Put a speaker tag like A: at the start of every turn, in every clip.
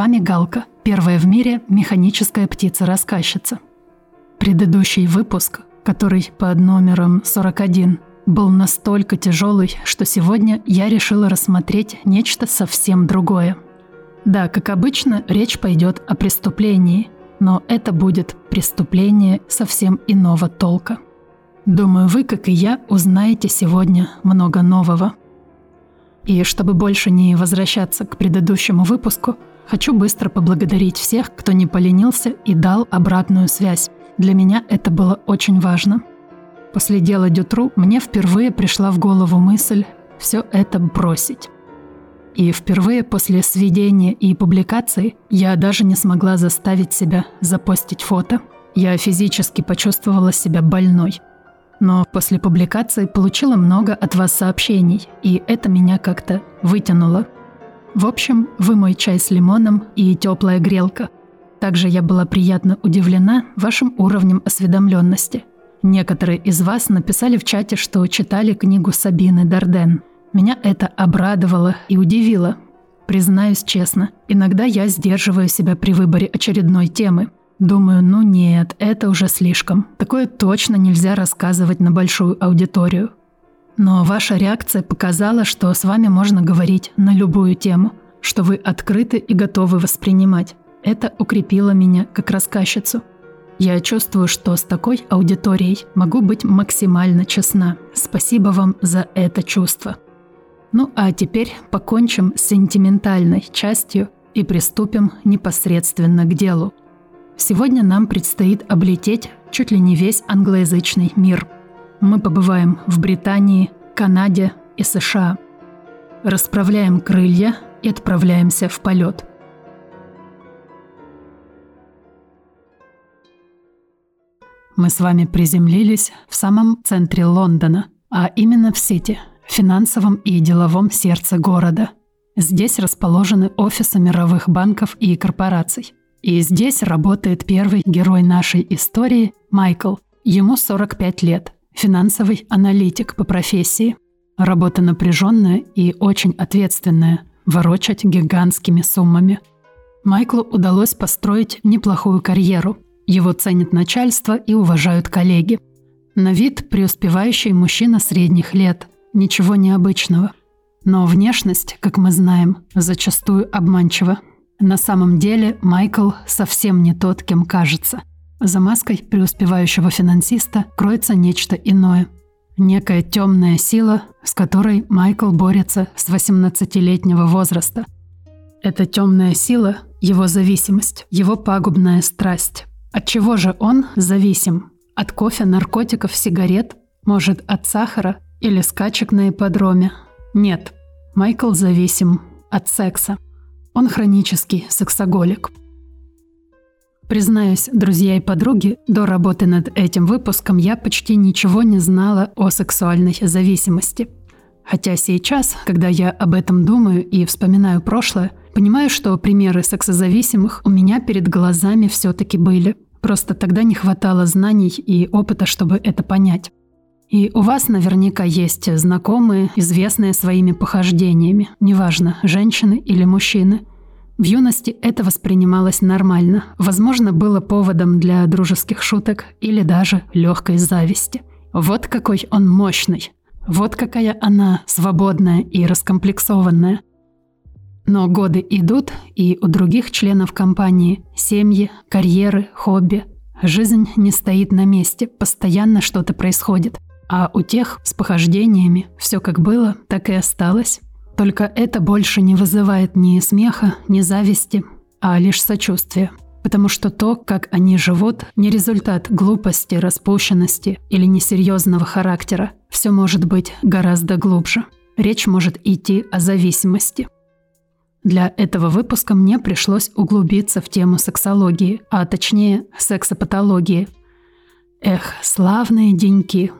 A: Вами Галка, первая в мире механическая птица-рассказчица. Предыдущий выпуск, который под номером 41, был настолько тяжелый, что сегодня я решила рассмотреть нечто совсем другое. Да, как обычно, речь пойдет о преступлении, но это будет преступление совсем иного толка. Думаю, вы, как и я, узнаете сегодня много нового – и чтобы больше не возвращаться к предыдущему выпуску, хочу быстро поблагодарить всех, кто не поленился и дал обратную связь. Для меня это было очень важно. После дела Дютру мне впервые пришла в голову мысль все это бросить. И впервые после сведения и публикации я даже не смогла заставить себя запостить фото. Я физически почувствовала себя больной – но после публикации получила много от вас сообщений, и это меня как-то вытянуло. В общем, вы мой чай с лимоном и теплая грелка. Также я была приятно удивлена вашим уровнем осведомленности. Некоторые из вас написали в чате, что читали книгу Сабины Дарден. Меня это обрадовало и удивило. Признаюсь честно, иногда я сдерживаю себя при выборе очередной темы – Думаю, ну нет, это уже слишком. Такое точно нельзя рассказывать на большую аудиторию. Но ваша реакция показала, что с вами можно говорить на любую тему, что вы открыты и готовы воспринимать. Это укрепило меня как рассказчицу. Я чувствую, что с такой аудиторией могу быть максимально честна. Спасибо вам за это чувство. Ну а теперь покончим с сентиментальной частью и приступим непосредственно к делу. Сегодня нам предстоит облететь чуть ли не весь англоязычный мир. Мы побываем в Британии, Канаде и США. Расправляем крылья и отправляемся в полет. Мы с вами приземлились в самом центре Лондона, а именно в Сити, финансовом и деловом сердце города. Здесь расположены офисы мировых банков и корпораций – и здесь работает первый герой нашей истории Майкл. Ему 45 лет, финансовый аналитик по профессии. Работа напряженная и очень ответственная, ворочать гигантскими суммами. Майклу удалось построить неплохую карьеру. Его ценит начальство и уважают коллеги. На вид преуспевающий мужчина средних лет. Ничего необычного. Но внешность, как мы знаем, зачастую обманчива. На самом деле Майкл совсем не тот, кем кажется. За маской преуспевающего финансиста кроется нечто иное. Некая темная сила, с которой Майкл борется с 18-летнего возраста. Эта темная сила – его зависимость, его пагубная страсть. От чего же он зависим? От кофе, наркотиков, сигарет? Может, от сахара или скачек на ипподроме? Нет, Майкл зависим от секса. Он хронический сексоголик. Признаюсь, друзья и подруги, до работы над этим выпуском я почти ничего не знала о сексуальной зависимости. Хотя сейчас, когда я об этом думаю и вспоминаю прошлое, понимаю, что примеры сексозависимых у меня перед глазами все-таки были. Просто тогда не хватало знаний и опыта, чтобы это понять. И у вас наверняка есть знакомые, известные своими похождениями, неважно, женщины или мужчины. В юности это воспринималось нормально, возможно, было поводом для дружеских шуток или даже легкой зависти. Вот какой он мощный, вот какая она свободная и раскомплексованная. Но годы идут, и у других членов компании семьи, карьеры, хобби. Жизнь не стоит на месте, постоянно что-то происходит – а у тех с похождениями все как было, так и осталось. Только это больше не вызывает ни смеха, ни зависти, а лишь сочувствия. Потому что то, как они живут, не результат глупости, распущенности или несерьезного характера. Все может быть гораздо глубже. Речь может идти о зависимости. Для этого выпуска мне пришлось углубиться в тему сексологии, а точнее сексопатологии. Эх, славные деньки.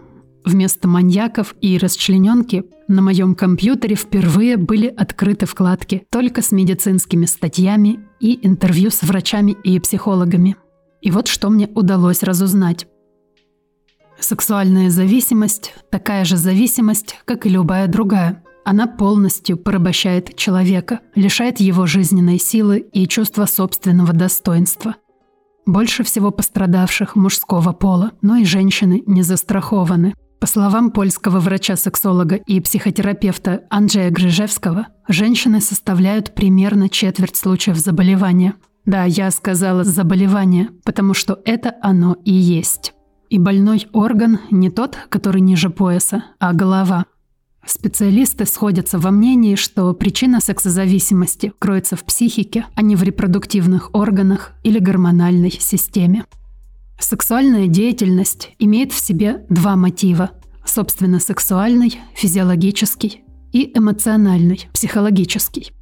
A: Вместо маньяков и расчлененки на моем компьютере впервые были открыты вкладки только с медицинскими статьями и интервью с врачами и психологами. И вот что мне удалось разузнать. Сексуальная зависимость – такая же зависимость, как и любая другая. Она полностью порабощает человека, лишает его жизненной силы и чувства собственного достоинства. Больше всего пострадавших мужского пола, но и женщины не застрахованы – по словам польского врача-сексолога и психотерапевта Анджея Грыжевского, женщины составляют примерно четверть случаев заболевания. Да, я сказала «заболевание», потому что это оно и есть. И больной орган не тот, который ниже пояса, а голова. Специалисты сходятся во мнении, что причина сексозависимости кроется в психике, а не в репродуктивных органах или гормональной системе. Сексуальная деятельность имеет в себе два мотива. Собственно, сексуальный, физиологический и эмоциональный, психологический.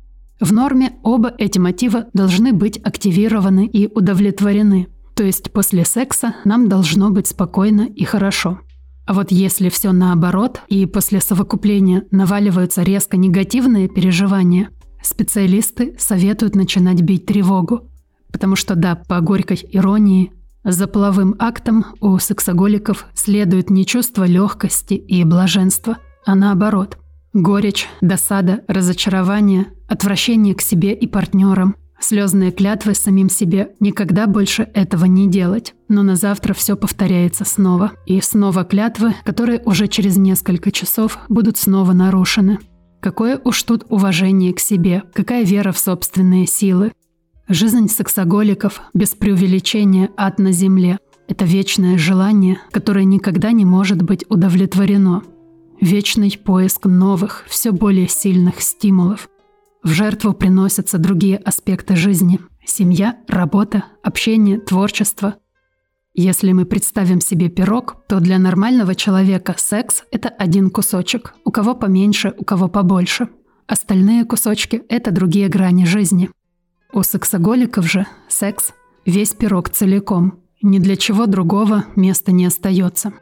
A: В норме оба эти мотива должны быть активированы и удовлетворены. То есть после секса нам должно быть спокойно и хорошо. А вот если все наоборот, и после совокупления наваливаются резко негативные переживания, специалисты советуют начинать бить тревогу. Потому что да, по горькой иронии, за половым актом у сексоголиков следует не чувство легкости и блаженства, а наоборот. Горечь, досада, разочарование, отвращение к себе и партнерам, слезные клятвы самим себе никогда больше этого не делать. Но на завтра все повторяется снова. И снова клятвы, которые уже через несколько часов будут снова нарушены. Какое уж тут уважение к себе, какая вера в собственные силы, Жизнь сексоголиков без преувеличения ад на земле – это вечное желание, которое никогда не может быть удовлетворено. Вечный поиск новых, все более сильных стимулов. В жертву приносятся другие аспекты жизни – семья, работа, общение, творчество. Если мы представим себе пирог, то для нормального человека секс – это один кусочек, у кого поменьше, у кого побольше. Остальные кусочки – это другие грани жизни – у сексоголиков же секс – весь пирог целиком. Ни для чего другого места не остается.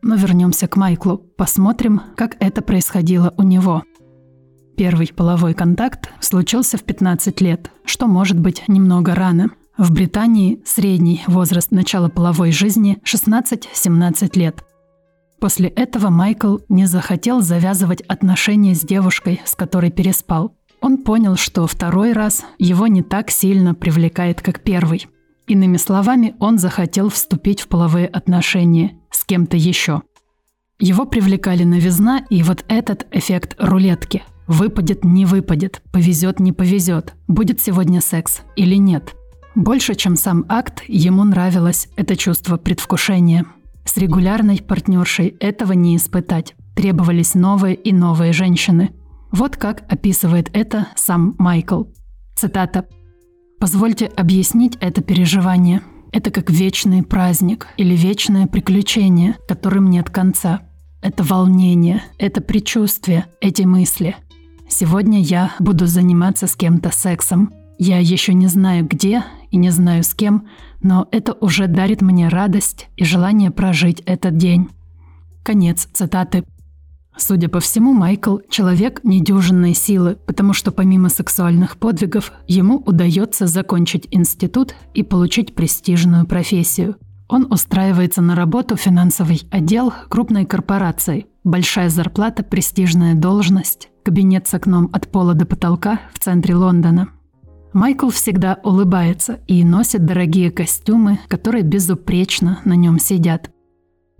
A: Но вернемся к Майклу. Посмотрим, как это происходило у него. Первый половой контакт случился в 15 лет, что может быть немного рано. В Британии средний возраст начала половой жизни 16-17 лет. После этого Майкл не захотел завязывать отношения с девушкой, с которой переспал – он понял, что второй раз его не так сильно привлекает, как первый. Иными словами, он захотел вступить в половые отношения с кем-то еще. Его привлекали новизна и вот этот эффект рулетки. Выпадет, не выпадет, повезет, не повезет, будет сегодня секс или нет. Больше, чем сам акт, ему нравилось это чувство предвкушения. С регулярной партнершей этого не испытать. Требовались новые и новые женщины – вот как описывает это сам Майкл. Цитата. «Позвольте объяснить это переживание. Это как вечный праздник или вечное приключение, которым нет конца. Это волнение, это предчувствие, эти мысли. Сегодня я буду заниматься с кем-то сексом. Я еще не знаю где и не знаю с кем, но это уже дарит мне радость и желание прожить этот день. Конец цитаты. Судя по всему, Майкл – человек недюжинной силы, потому что помимо сексуальных подвигов ему удается закончить институт и получить престижную профессию. Он устраивается на работу в финансовый отдел крупной корпорации. Большая зарплата, престижная должность, кабинет с окном от пола до потолка в центре Лондона. Майкл всегда улыбается и носит дорогие костюмы, которые безупречно на нем сидят.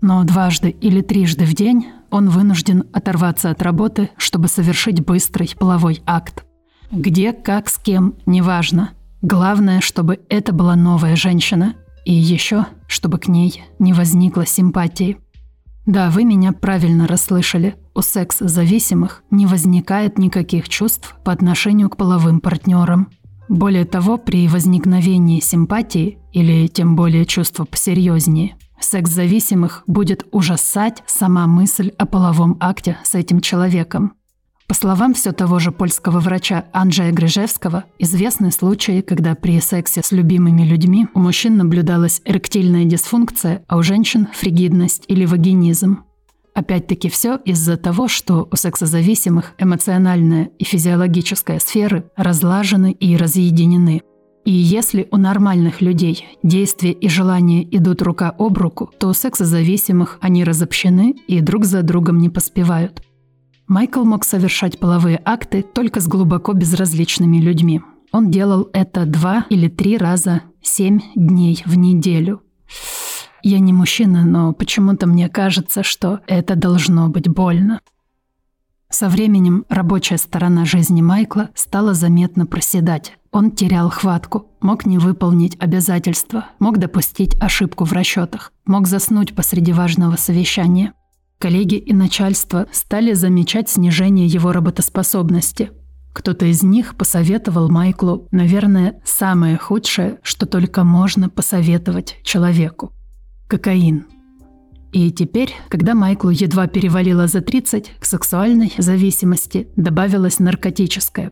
A: Но дважды или трижды в день он вынужден оторваться от работы, чтобы совершить быстрый половой акт. Где, как, с кем, неважно. Главное, чтобы это была новая женщина. И еще, чтобы к ней не возникло симпатии. Да, вы меня правильно расслышали. У секс-зависимых не возникает никаких чувств по отношению к половым партнерам. Более того, при возникновении симпатии, или тем более чувства посерьезнее, секс-зависимых будет ужасать сама мысль о половом акте с этим человеком. По словам все того же польского врача Анджея Грижевского, известны случаи, когда при сексе с любимыми людьми у мужчин наблюдалась эректильная дисфункция, а у женщин – фригидность или вагинизм. Опять-таки все из-за того, что у сексозависимых эмоциональная и физиологическая сферы разлажены и разъединены. И если у нормальных людей действия и желания идут рука об руку, то у сексозависимых они разобщены и друг за другом не поспевают. Майкл мог совершать половые акты только с глубоко безразличными людьми. Он делал это два или три раза семь дней в неделю. Я не мужчина, но почему-то мне кажется, что это должно быть больно. Со временем рабочая сторона жизни Майкла стала заметно проседать. Он терял хватку, мог не выполнить обязательства, мог допустить ошибку в расчетах, мог заснуть посреди важного совещания. Коллеги и начальство стали замечать снижение его работоспособности. Кто-то из них посоветовал Майклу, наверное, самое худшее, что только можно посоветовать человеку кокаин. И теперь, когда Майклу едва перевалило за 30, к сексуальной зависимости добавилась наркотическая.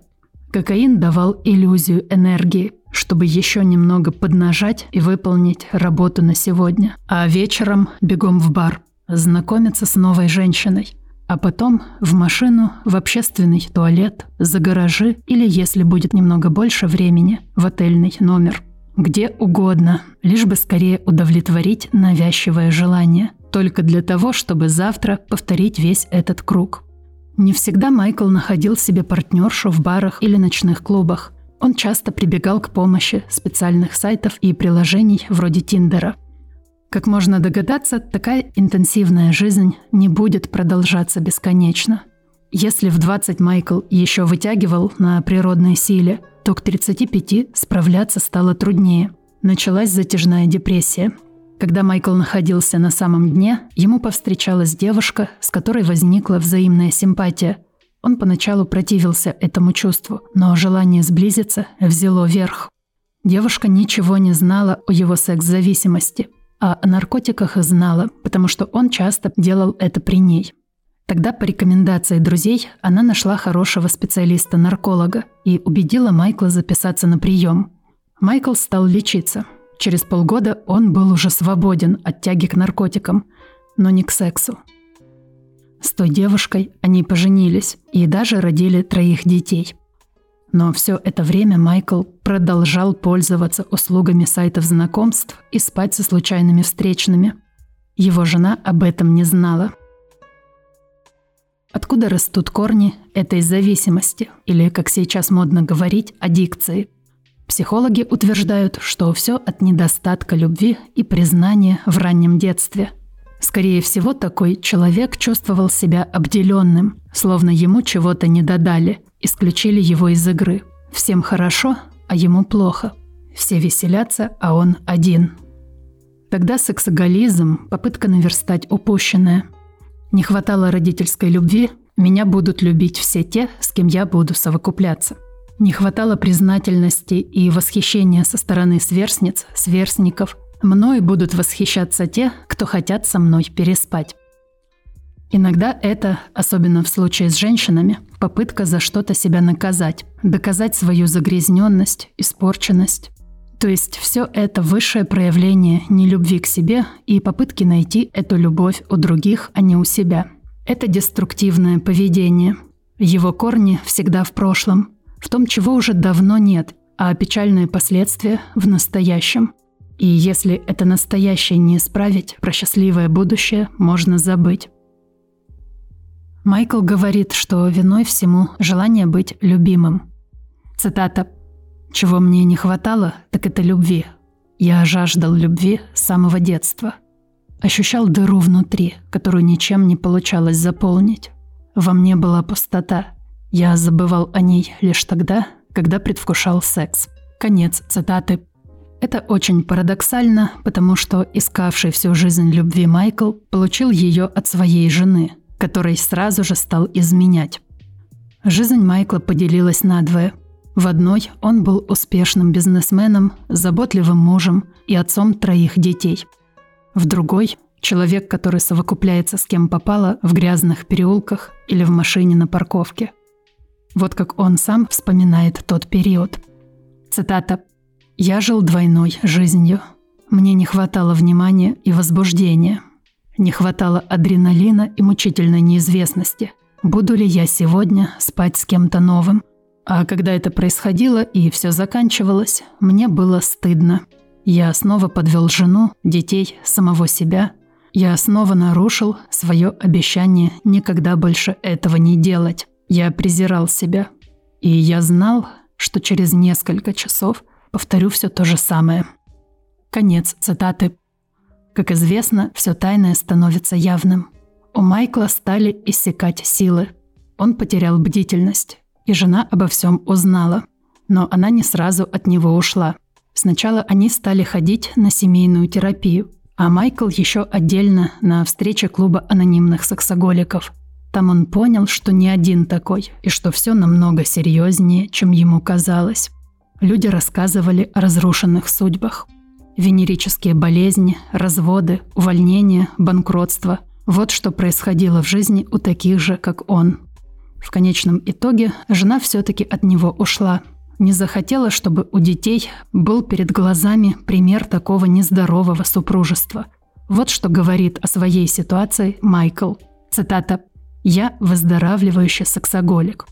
A: Кокаин давал иллюзию энергии, чтобы еще немного поднажать и выполнить работу на сегодня. А вечером бегом в бар, знакомиться с новой женщиной. А потом в машину, в общественный туалет, за гаражи или, если будет немного больше времени, в отельный номер – где угодно, лишь бы скорее удовлетворить навязчивое желание, только для того, чтобы завтра повторить весь этот круг. Не всегда Майкл находил себе партнершу в барах или ночных клубах. Он часто прибегал к помощи специальных сайтов и приложений вроде Тиндера. Как можно догадаться, такая интенсивная жизнь не будет продолжаться бесконечно. Если в 20 Майкл еще вытягивал на природной силе – то к 35 справляться стало труднее. Началась затяжная депрессия. Когда Майкл находился на самом дне, ему повстречалась девушка, с которой возникла взаимная симпатия. Он поначалу противился этому чувству, но желание сблизиться взяло верх. Девушка ничего не знала о его секс-зависимости, а о наркотиках знала, потому что он часто делал это при ней – Тогда по рекомендации друзей она нашла хорошего специалиста-нарколога и убедила Майкла записаться на прием. Майкл стал лечиться. Через полгода он был уже свободен от тяги к наркотикам, но не к сексу. С той девушкой они поженились и даже родили троих детей. Но все это время Майкл продолжал пользоваться услугами сайтов знакомств и спать со случайными встречными. Его жена об этом не знала – Откуда растут корни этой зависимости, или, как сейчас модно говорить, аддикции? Психологи утверждают, что все от недостатка любви и признания в раннем детстве. Скорее всего, такой человек чувствовал себя обделенным, словно ему чего-то не додали, исключили его из игры. Всем хорошо, а ему плохо. Все веселятся, а он один. Тогда сексоголизм – попытка наверстать упущенное – не хватало родительской любви, меня будут любить все те, с кем я буду совокупляться. Не хватало признательности и восхищения со стороны сверстниц, сверстников. Мною будут восхищаться те, кто хотят со мной переспать. Иногда это, особенно в случае с женщинами, попытка за что-то себя наказать, доказать свою загрязненность, испорченность. То есть все это высшее проявление нелюбви к себе и попытки найти эту любовь у других, а не у себя. Это деструктивное поведение. Его корни всегда в прошлом, в том, чего уже давно нет, а печальные последствия в настоящем. И если это настоящее не исправить, про счастливое будущее можно забыть. Майкл говорит, что виной всему желание быть любимым. Цитата чего мне не хватало, так это любви. Я жаждал любви с самого детства. Ощущал дыру внутри, которую ничем не получалось заполнить. Во мне была пустота. Я забывал о ней лишь тогда, когда предвкушал секс. Конец цитаты. Это очень парадоксально, потому что искавший всю жизнь любви Майкл получил ее от своей жены, которой сразу же стал изменять. Жизнь Майкла поделилась надвое. В одной он был успешным бизнесменом, заботливым мужем и отцом троих детей. В другой – человек, который совокупляется с кем попало в грязных переулках или в машине на парковке. Вот как он сам вспоминает тот период. Цитата. «Я жил двойной жизнью. Мне не хватало внимания и возбуждения. Не хватало адреналина и мучительной неизвестности. Буду ли я сегодня спать с кем-то новым? А когда это происходило и все заканчивалось, мне было стыдно. Я снова подвел жену, детей, самого себя. Я снова нарушил свое обещание никогда больше этого не делать. Я презирал себя. И я знал, что через несколько часов повторю все то же самое. Конец цитаты. Как известно, все тайное становится явным. У Майкла стали иссякать силы. Он потерял бдительность, и жена обо всем узнала. Но она не сразу от него ушла. Сначала они стали ходить на семейную терапию, а Майкл еще отдельно на встрече клуба анонимных сексоголиков. Там он понял, что не один такой, и что все намного серьезнее, чем ему казалось. Люди рассказывали о разрушенных судьбах – Венерические болезни, разводы, увольнения, банкротство – вот что происходило в жизни у таких же, как он. В конечном итоге жена все-таки от него ушла. Не захотела, чтобы у детей был перед глазами пример такого нездорового супружества. Вот что говорит о своей ситуации Майкл. Цитата «Я выздоравливающий сексоголик.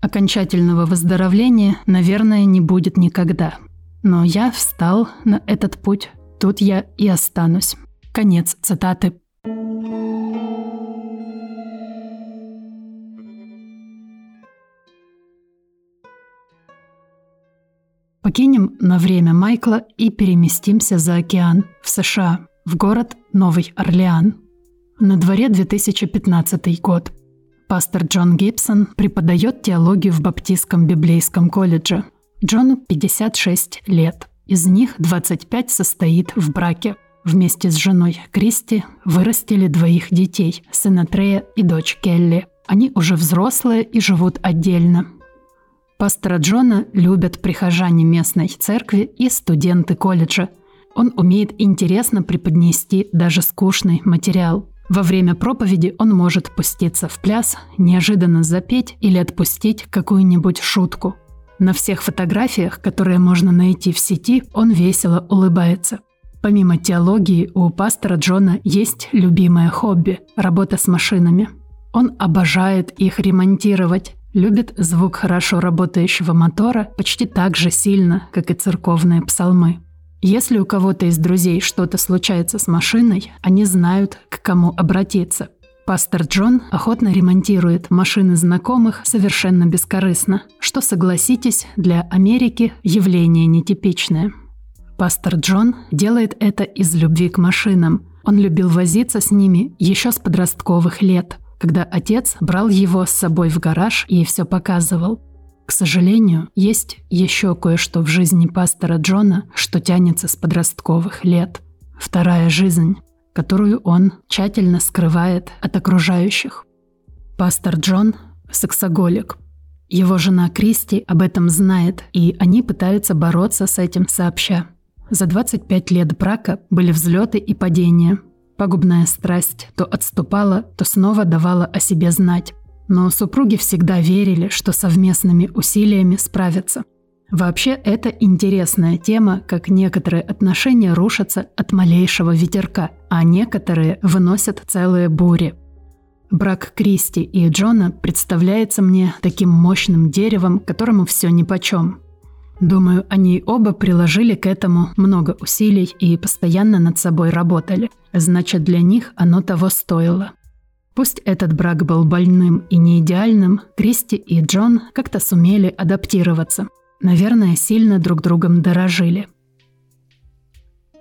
A: Окончательного выздоровления, наверное, не будет никогда. Но я встал на этот путь, тут я и останусь. Конец цитаты. Покинем на время Майкла и переместимся за океан, в США, в город Новый Орлеан. На дворе 2015 год. Пастор Джон Гибсон преподает теологию в Баптистском библейском колледже. Джону 56 лет. Из них 25 состоит в браке. Вместе с женой Кристи вырастили двоих детей, сына Трея и дочь Келли. Они уже взрослые и живут отдельно. Пастора Джона любят прихожане местной церкви и студенты колледжа. Он умеет интересно преподнести даже скучный материал. Во время проповеди он может пуститься в пляс, неожиданно запеть или отпустить какую-нибудь шутку – на всех фотографиях, которые можно найти в сети, он весело улыбается. Помимо теологии, у пастора Джона есть любимое хобби – работа с машинами. Он обожает их ремонтировать, любит звук хорошо работающего мотора почти так же сильно, как и церковные псалмы. Если у кого-то из друзей что-то случается с машиной, они знают, к кому обратиться. Пастор Джон охотно ремонтирует машины знакомых совершенно бескорыстно, что, согласитесь, для Америки явление нетипичное. Пастор Джон делает это из любви к машинам. Он любил возиться с ними еще с подростковых лет, когда отец брал его с собой в гараж и все показывал. К сожалению, есть еще кое-что в жизни пастора Джона, что тянется с подростковых лет. Вторая жизнь которую он тщательно скрывает от окружающих. Пастор Джон – сексоголик. Его жена Кристи об этом знает, и они пытаются бороться с этим сообща. За 25 лет брака были взлеты и падения. Пагубная страсть то отступала, то снова давала о себе знать. Но супруги всегда верили, что совместными усилиями справятся – Вообще, это интересная тема, как некоторые отношения рушатся от малейшего ветерка, а некоторые выносят целые бури. Брак Кристи и Джона представляется мне таким мощным деревом, которому все нипочем. Думаю, они оба приложили к этому много усилий и постоянно над собой работали. Значит, для них оно того стоило. Пусть этот брак был больным и не идеальным, Кристи и Джон как-то сумели адаптироваться – Наверное, сильно друг другом дорожили.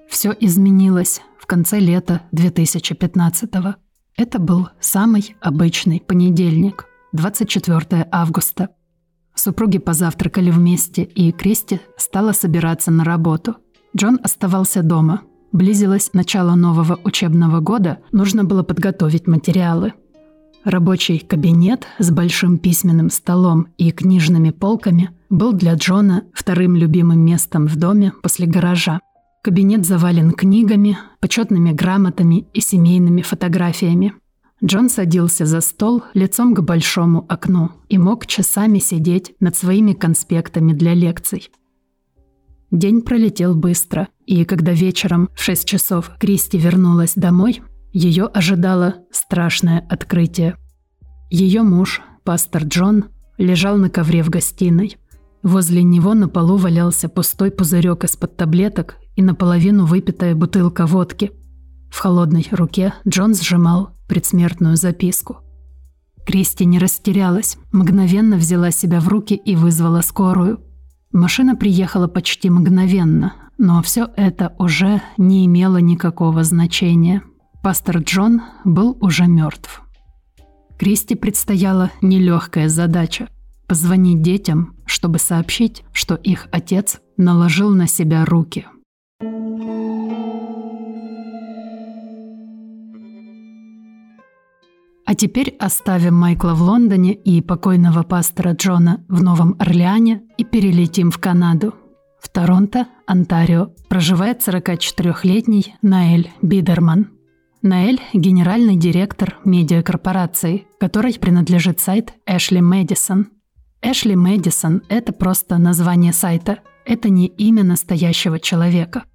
A: Все изменилось в конце лета 2015-го. Это был самый обычный понедельник, 24 августа. Супруги позавтракали вместе, и Кристи стала собираться на работу. Джон оставался дома. Близилось начало нового учебного года, нужно было подготовить материалы. Рабочий кабинет с большим письменным столом и книжными полками был для Джона вторым любимым местом в доме после гаража. Кабинет завален книгами, почетными грамотами и семейными фотографиями. Джон садился за стол лицом к большому окну и мог часами сидеть над своими конспектами для лекций. День пролетел быстро, и когда вечером в 6 часов Кристи вернулась домой, ее ожидало страшное открытие. Ее муж, пастор Джон, лежал на ковре в гостиной. Возле него на полу валялся пустой пузырек из-под таблеток и наполовину выпитая бутылка водки. В холодной руке Джон сжимал предсмертную записку. Кристи не растерялась, мгновенно взяла себя в руки и вызвала скорую. Машина приехала почти мгновенно, но все это уже не имело никакого значения – Пастор Джон был уже мертв. Кристи предстояла нелегкая задача – позвонить детям, чтобы сообщить, что их отец наложил на себя руки. А теперь оставим Майкла в Лондоне и покойного пастора Джона в Новом Орлеане и перелетим в Канаду. В Торонто, Онтарио, проживает 44-летний Наэль Бидерман – Наэль – генеральный директор медиакорпорации, которой принадлежит сайт Эшли Мэдисон. Эшли Мэдисон – это просто название сайта, это не имя настоящего человека.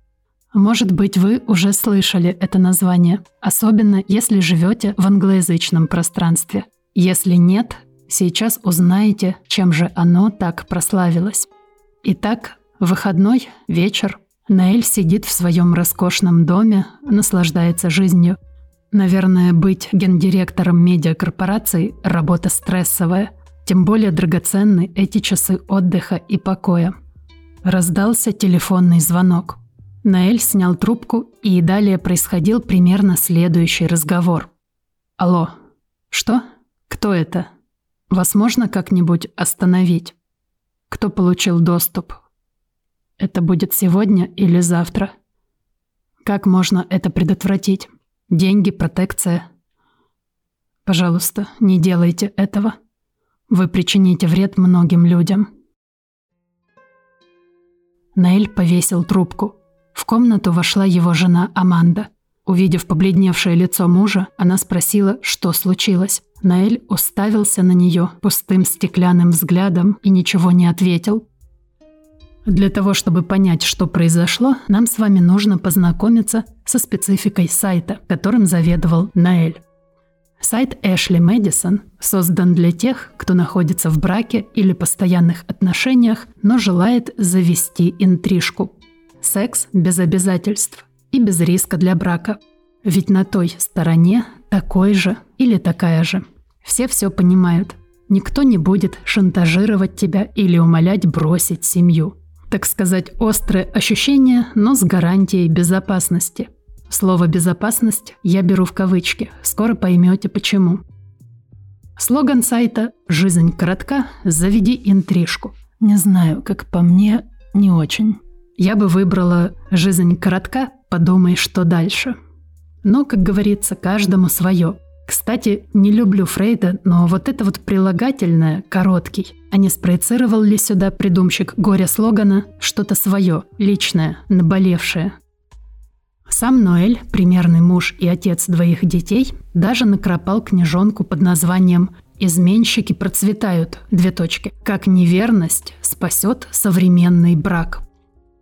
A: Может быть, вы уже слышали это название, особенно если живете в англоязычном пространстве. Если нет, сейчас узнаете, чем же оно так прославилось. Итак, выходной вечер Наэль сидит в своем роскошном доме, наслаждается жизнью. Наверное, быть гендиректором медиакорпорации – работа стрессовая. Тем более драгоценны эти часы отдыха и покоя. Раздался телефонный звонок. Наэль снял трубку, и далее происходил примерно следующий разговор. «Алло. Что? Кто это? Вас можно как-нибудь остановить? Кто получил доступ? Это будет сегодня или завтра? Как можно это предотвратить? Деньги, протекция. Пожалуйста, не делайте этого. Вы причините вред многим людям. Нейль повесил трубку. Комнату вошла его жена Аманда. Увидев побледневшее лицо мужа, она спросила, что случилось. Наэль уставился на нее пустым стеклянным взглядом и ничего не ответил. Для того, чтобы понять, что произошло, нам с вами нужно познакомиться со спецификой сайта, которым заведовал Наэль. Сайт Эшли Мэдисон создан для тех, кто находится в браке или постоянных отношениях, но желает завести интрижку. Секс без обязательств и без риска для брака. Ведь на той стороне такой же или такая же. Все все понимают. Никто не будет шантажировать тебя или умолять бросить семью так сказать, острое ощущение, но с гарантией безопасности. Слово «безопасность» я беру в кавычки, скоро поймете почему. Слоган сайта «Жизнь коротка, заведи интрижку». Не знаю, как по мне, не очень. Я бы выбрала «Жизнь коротка, подумай, что дальше». Но, как говорится, каждому свое – кстати, не люблю Фрейда, но вот это вот прилагательное «короткий», а не спроецировал ли сюда придумщик горя-слогана что-то свое, личное, наболевшее? Сам Ноэль, примерный муж и отец двоих детей, даже накропал книжонку под названием «Изменщики процветают. Две точки. Как неверность спасет современный брак».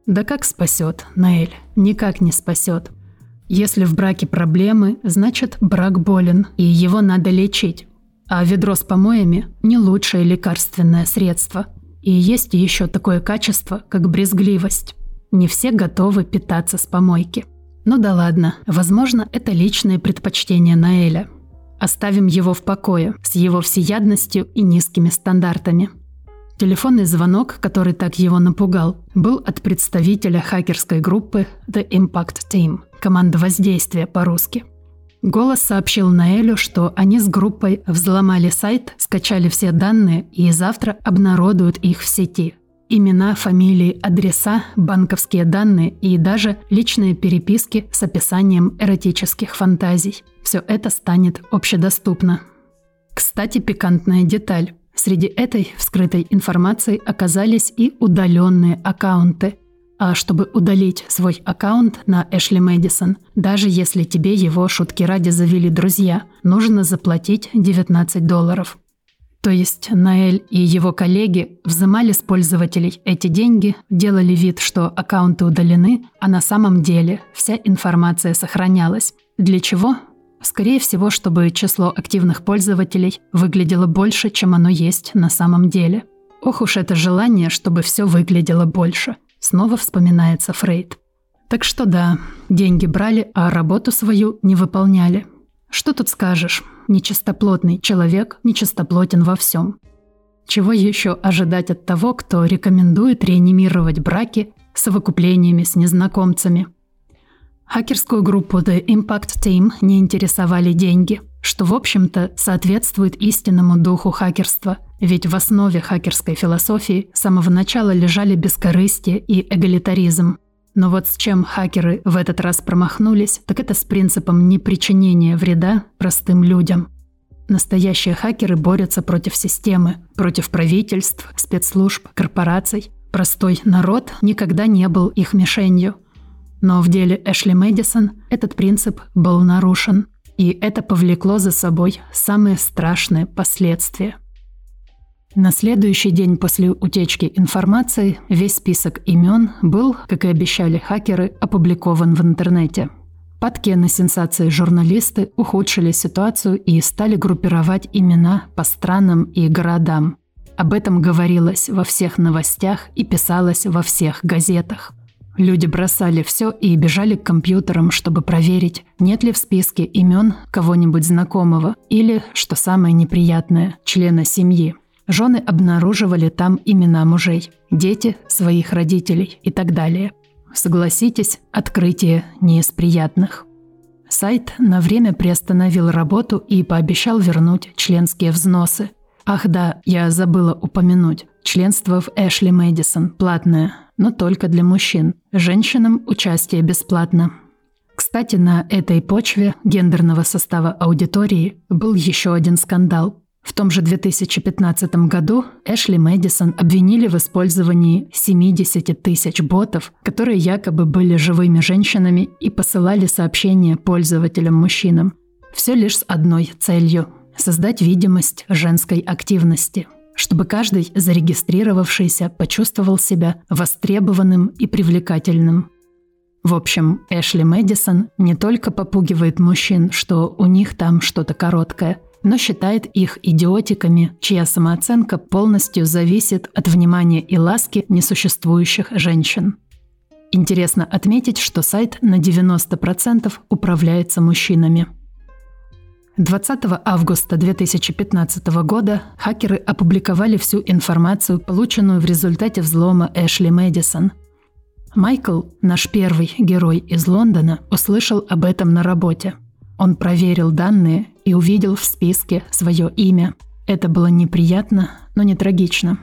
A: Да как спасет, Ноэль? Никак не спасет. Если в браке проблемы, значит брак болен, и его надо лечить. А ведро с помоями – не лучшее лекарственное средство. И есть еще такое качество, как брезгливость. Не все готовы питаться с помойки. Ну да ладно, возможно, это личное предпочтение Наэля. Оставим его в покое, с его всеядностью и низкими стандартами. Телефонный звонок, который так его напугал, был от представителя хакерской группы The Impact Team, команда воздействия по-русски. Голос сообщил Наэлю, что они с группой взломали сайт, скачали все данные и завтра обнародуют их в сети. Имена, фамилии, адреса, банковские данные и даже личные переписки с описанием эротических фантазий. Все это станет общедоступно. Кстати, пикантная деталь. Среди этой вскрытой информации оказались и удаленные аккаунты. А чтобы удалить свой аккаунт на Эшли Мэдисон, даже если тебе его шутки ради завели друзья, нужно заплатить 19 долларов. То есть Наэль и его коллеги взимали с пользователей эти деньги, делали вид, что аккаунты удалены, а на самом деле вся информация сохранялась. Для чего? Скорее всего, чтобы число активных пользователей выглядело больше, чем оно есть на самом деле. Ох уж это желание, чтобы все выглядело больше. Снова вспоминается Фрейд. Так что да, деньги брали, а работу свою не выполняли. Что тут скажешь? Нечистоплотный человек нечистоплотен во всем. Чего еще ожидать от того, кто рекомендует реанимировать браки совокуплениями с незнакомцами? Хакерскую группу The Impact Team не интересовали деньги, что, в общем-то, соответствует истинному духу хакерства, ведь в основе хакерской философии с самого начала лежали бескорыстие и эгалитаризм – но вот с чем хакеры в этот раз промахнулись, так это с принципом непричинения вреда простым людям. Настоящие хакеры борются против системы, против правительств, спецслужб, корпораций. Простой народ никогда не был их мишенью. Но в деле Эшли Мэдисон этот принцип был нарушен, и это повлекло за собой самые страшные последствия – на следующий день после утечки информации весь список имен был, как и обещали хакеры, опубликован в интернете. Падки на сенсации журналисты ухудшили ситуацию и стали группировать имена по странам и городам. Об этом говорилось во всех новостях и писалось во всех газетах. Люди бросали все и бежали к компьютерам, чтобы проверить, нет ли в списке имен кого-нибудь знакомого или, что самое неприятное, члена семьи – Жены обнаруживали там имена мужей, дети – своих родителей и так далее. Согласитесь, открытие не из приятных. Сайт на время приостановил работу и пообещал вернуть членские взносы. Ах да, я забыла упомянуть. Членство в Эшли Мэдисон платное, но только для мужчин. Женщинам участие бесплатно. Кстати, на этой почве гендерного состава аудитории был еще один скандал – в том же 2015 году Эшли Мэдисон обвинили в использовании 70 тысяч ботов, которые якобы были живыми женщинами и посылали сообщения пользователям-мужчинам. Все лишь с одной целью – создать видимость женской активности – чтобы каждый зарегистрировавшийся почувствовал себя востребованным и привлекательным. В общем, Эшли Мэдисон не только попугивает мужчин, что у них там что-то короткое – но считает их идиотиками, чья самооценка полностью зависит от внимания и ласки несуществующих женщин. Интересно отметить, что сайт на 90% управляется мужчинами. 20 августа 2015 года хакеры опубликовали всю информацию, полученную в результате взлома Эшли Мэдисон. Майкл, наш первый герой из Лондона, услышал об этом на работе – он проверил данные и увидел в списке свое имя. Это было неприятно, но не трагично.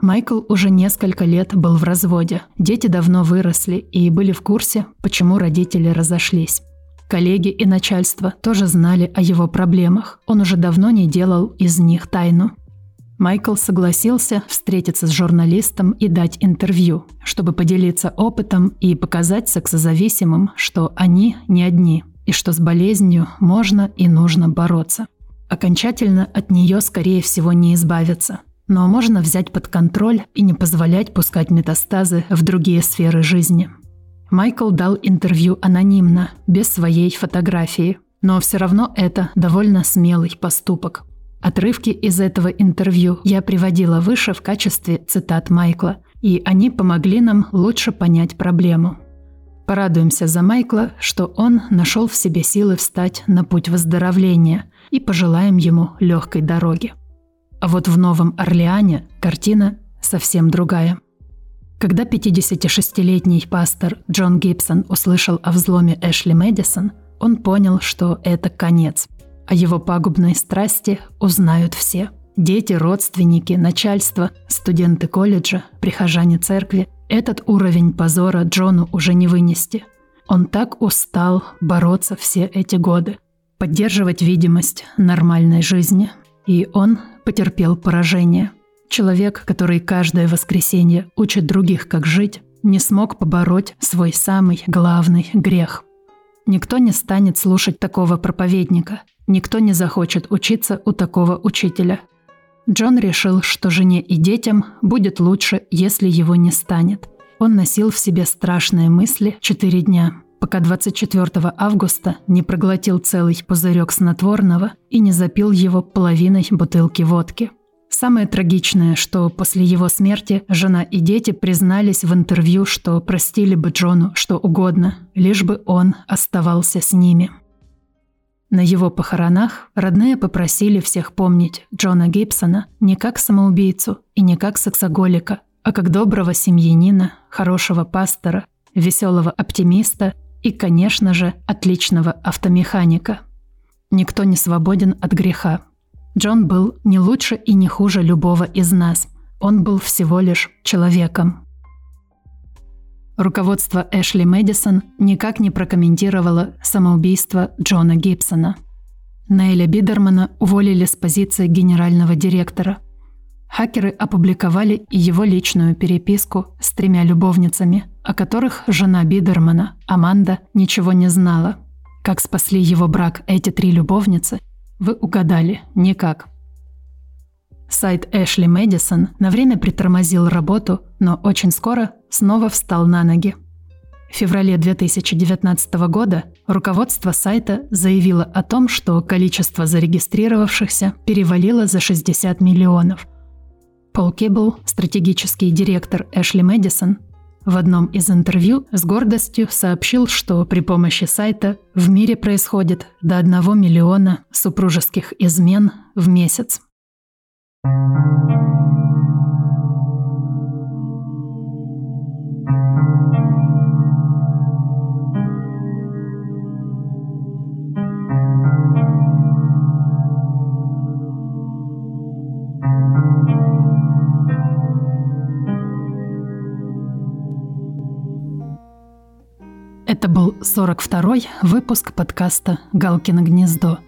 A: Майкл уже несколько лет был в разводе. Дети давно выросли и были в курсе, почему родители разошлись. Коллеги и начальство тоже знали о его проблемах. Он уже давно не делал из них тайну. Майкл согласился встретиться с журналистом и дать интервью, чтобы поделиться опытом и показать сексозависимым, что они не одни – и что с болезнью можно и нужно бороться. Окончательно от нее, скорее всего, не избавиться. Но можно взять под контроль и не позволять пускать метастазы в другие сферы жизни. Майкл дал интервью анонимно, без своей фотографии, но все равно это довольно смелый поступок. Отрывки из этого интервью я приводила выше в качестве цитат Майкла, и они помогли нам лучше понять проблему – Порадуемся за Майкла, что он нашел в себе силы встать на путь выздоровления и пожелаем ему легкой дороги. А вот в Новом Орлеане картина совсем другая. Когда 56-летний пастор Джон Гибсон услышал о взломе Эшли Мэдисон, он понял, что это конец. О его пагубной страсти узнают все. Дети, родственники, начальство, студенты колледжа, прихожане церкви этот уровень позора Джону уже не вынести. Он так устал бороться все эти годы, поддерживать видимость нормальной жизни. и он потерпел поражение. Человек, который каждое воскресенье учит других, как жить, не смог побороть свой самый главный грех. Никто не станет слушать такого проповедника, никто не захочет учиться у такого учителя. Джон решил, что жене и детям будет лучше, если его не станет. Он носил в себе страшные мысли четыре дня, пока 24 августа не проглотил целый пузырек снотворного и не запил его половиной бутылки водки. Самое трагичное, что после его смерти жена и дети признались в интервью, что простили бы Джону что угодно, лишь бы он оставался с ними. На его похоронах родные попросили всех помнить Джона Гибсона не как самоубийцу и не как сексоголика, а как доброго семьянина, хорошего пастора, веселого оптимиста и, конечно же, отличного автомеханика. Никто не свободен от греха. Джон был не лучше и не хуже любого из нас. Он был всего лишь человеком. Руководство Эшли Мэдисон никак не прокомментировало самоубийство Джона Гибсона. Нейля Бидермана уволили с позиции генерального директора. Хакеры опубликовали его личную переписку с тремя любовницами, о которых жена Бидермана, Аманда, ничего не знала. Как спасли его брак эти три любовницы, вы угадали, никак. Сайт Эшли Мэдисон на время притормозил работу, но очень скоро снова встал на ноги. В феврале 2019 года руководство сайта заявило о том, что количество зарегистрировавшихся перевалило за 60 миллионов – Пол Кибл, стратегический директор Эшли Мэдисон, в одном из интервью с гордостью сообщил, что при помощи сайта в мире происходит до 1 миллиона супружеских измен в месяц. Это был 42-й выпуск подкаста «Галкино гнездо».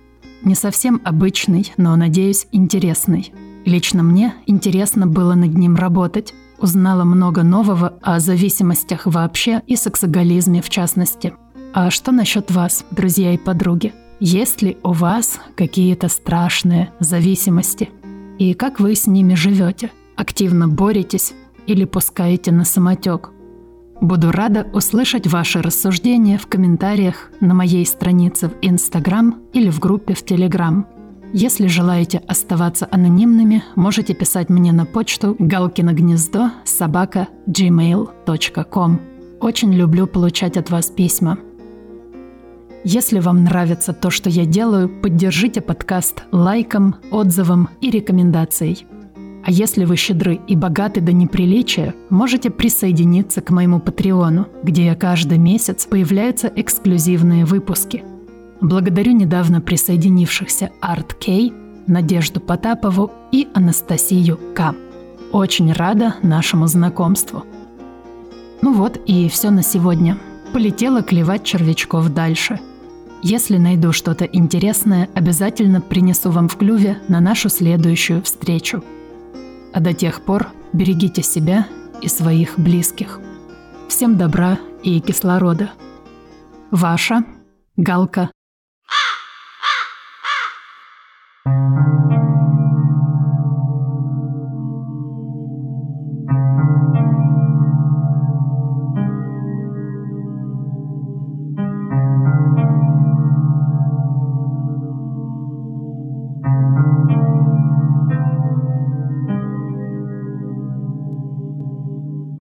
A: Не совсем обычный, но, надеюсь, интересный. Лично мне интересно было над ним работать. Узнала много нового о зависимостях вообще и сексоголизме в частности. А что насчет вас, друзья и подруги? Есть ли у вас какие-то страшные зависимости? И как вы с ними живете? Активно боретесь или пускаете на самотек? Буду рада услышать ваши рассуждения в комментариях на моей странице в Instagram или в группе в Telegram. Если желаете оставаться анонимными, можете писать мне на почту галкиногнездо собака gmail.com. Очень люблю получать от вас письма. Если вам нравится то, что я делаю, поддержите подкаст лайком, отзывом и рекомендацией – а если вы щедры и богаты до неприличия, можете присоединиться к моему Патреону, где каждый месяц появляются эксклюзивные выпуски. Благодарю недавно присоединившихся Арт Кей, Надежду Потапову и Анастасию К. Очень рада нашему знакомству. Ну вот и все на сегодня. Полетела клевать червячков дальше. Если найду что-то интересное, обязательно принесу вам в клюве на нашу следующую встречу – а до тех пор берегите себя и своих близких. Всем добра и кислорода. Ваша Галка